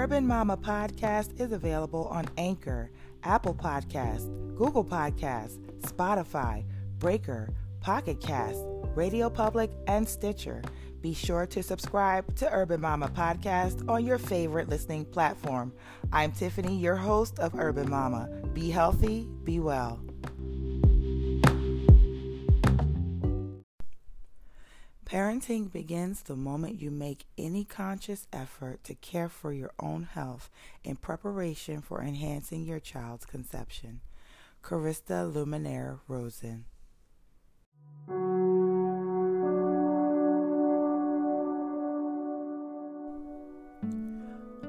Urban Mama podcast is available on Anchor, Apple Podcasts, Google Podcasts, Spotify, Breaker, Pocket Cast, Radio Public, and Stitcher. Be sure to subscribe to Urban Mama Podcast on your favorite listening platform. I'm Tiffany, your host of Urban Mama. Be healthy, be well. Parenting begins the moment you make any conscious effort to care for your own health in preparation for enhancing your child's conception. Carista Luminare Rosen.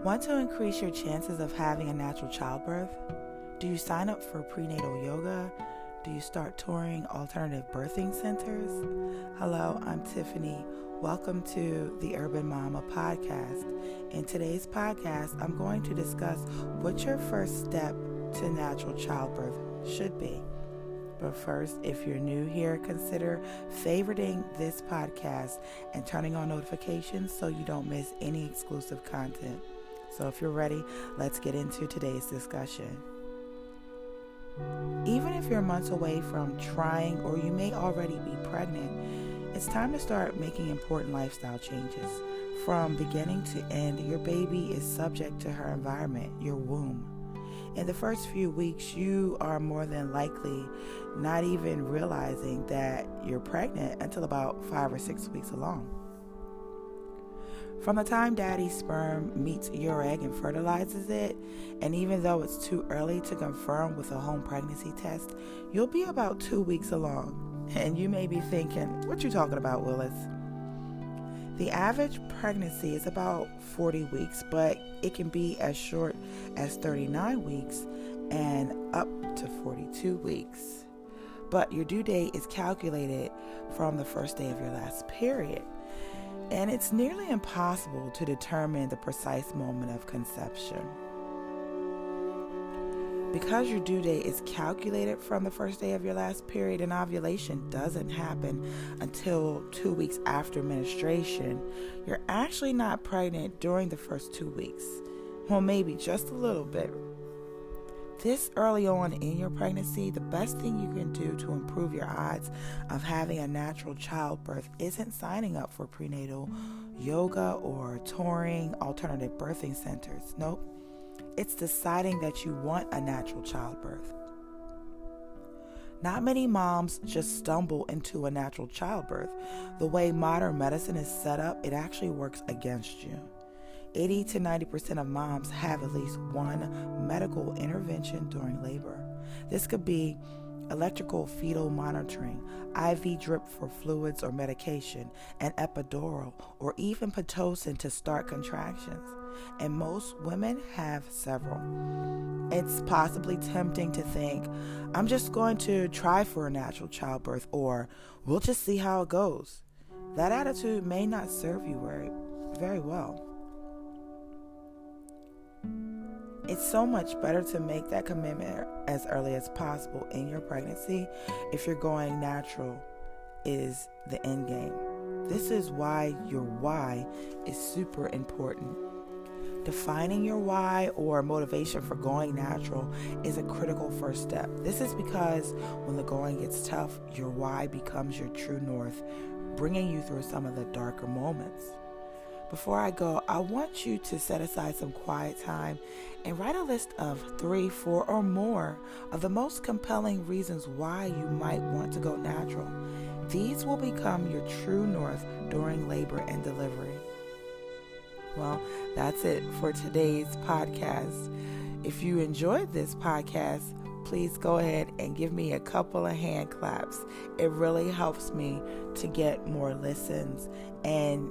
Want to increase your chances of having a natural childbirth? Do you sign up for prenatal yoga? Do you start touring alternative birthing centers? Hello, I'm Tiffany. Welcome to the Urban Mama podcast. In today's podcast, I'm going to discuss what your first step to natural childbirth should be. But first, if you're new here, consider favoriting this podcast and turning on notifications so you don't miss any exclusive content. So, if you're ready, let's get into today's discussion. Even you're months away from trying or you may already be pregnant, it's time to start making important lifestyle changes. From beginning to end, your baby is subject to her environment, your womb. In the first few weeks, you are more than likely not even realizing that you're pregnant until about five or six weeks along. From the time daddy's sperm meets your egg and fertilizes it, and even though it's too early to confirm with a home pregnancy test, you'll be about two weeks along. And you may be thinking, what you talking about, Willis? The average pregnancy is about 40 weeks, but it can be as short as 39 weeks and up to 42 weeks. But your due date is calculated from the first day of your last period and it's nearly impossible to determine the precise moment of conception. Because your due date is calculated from the first day of your last period and ovulation doesn't happen until two weeks after menstruation, you're actually not pregnant during the first two weeks. Well, maybe just a little bit, this early on in your pregnancy, the best thing you can do to improve your odds of having a natural childbirth isn't signing up for prenatal yoga or touring alternative birthing centers. Nope. It's deciding that you want a natural childbirth. Not many moms just stumble into a natural childbirth. The way modern medicine is set up, it actually works against you. 80 to 90% of moms have at least one medical intervention during labor. This could be electrical fetal monitoring, IV drip for fluids or medication, an epidural, or even Pitocin to start contractions. And most women have several. It's possibly tempting to think, I'm just going to try for a natural childbirth, or we'll just see how it goes. That attitude may not serve you very, very well. It's so much better to make that commitment as early as possible in your pregnancy if you're going natural is the end game. This is why your why is super important. Defining your why or motivation for going natural is a critical first step. This is because when the going gets tough, your why becomes your true north, bringing you through some of the darker moments. Before I go, I want you to set aside some quiet time and write a list of three, four, or more of the most compelling reasons why you might want to go natural. These will become your true north during labor and delivery. Well, that's it for today's podcast. If you enjoyed this podcast, please go ahead and give me a couple of hand claps. It really helps me to get more listens and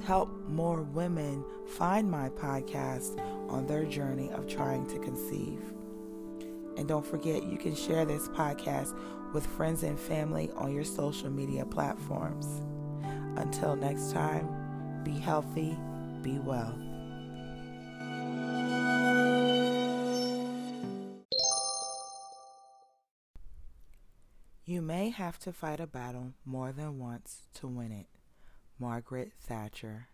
help more women find my podcast on their journey of trying to conceive. And don't forget, you can share this podcast with friends and family on your social media platforms. Until next time, be healthy, be well. You may have to fight a battle more than once to win it. Margaret Thatcher.